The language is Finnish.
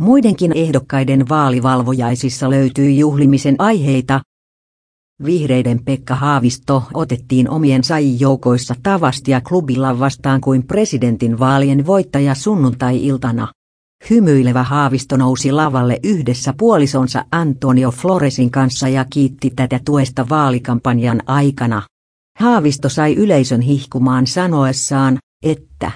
Muidenkin ehdokkaiden vaalivalvojaisissa löytyi juhlimisen aiheita. Vihreiden Pekka Haavisto otettiin omien saijoukoissa Tavastia klubilla vastaan kuin presidentin vaalien voittaja sunnuntai-iltana. Hymyilevä Haavisto nousi lavalle yhdessä puolisonsa Antonio Floresin kanssa ja kiitti tätä tuesta vaalikampanjan aikana. Haavisto sai yleisön hihkumaan sanoessaan, että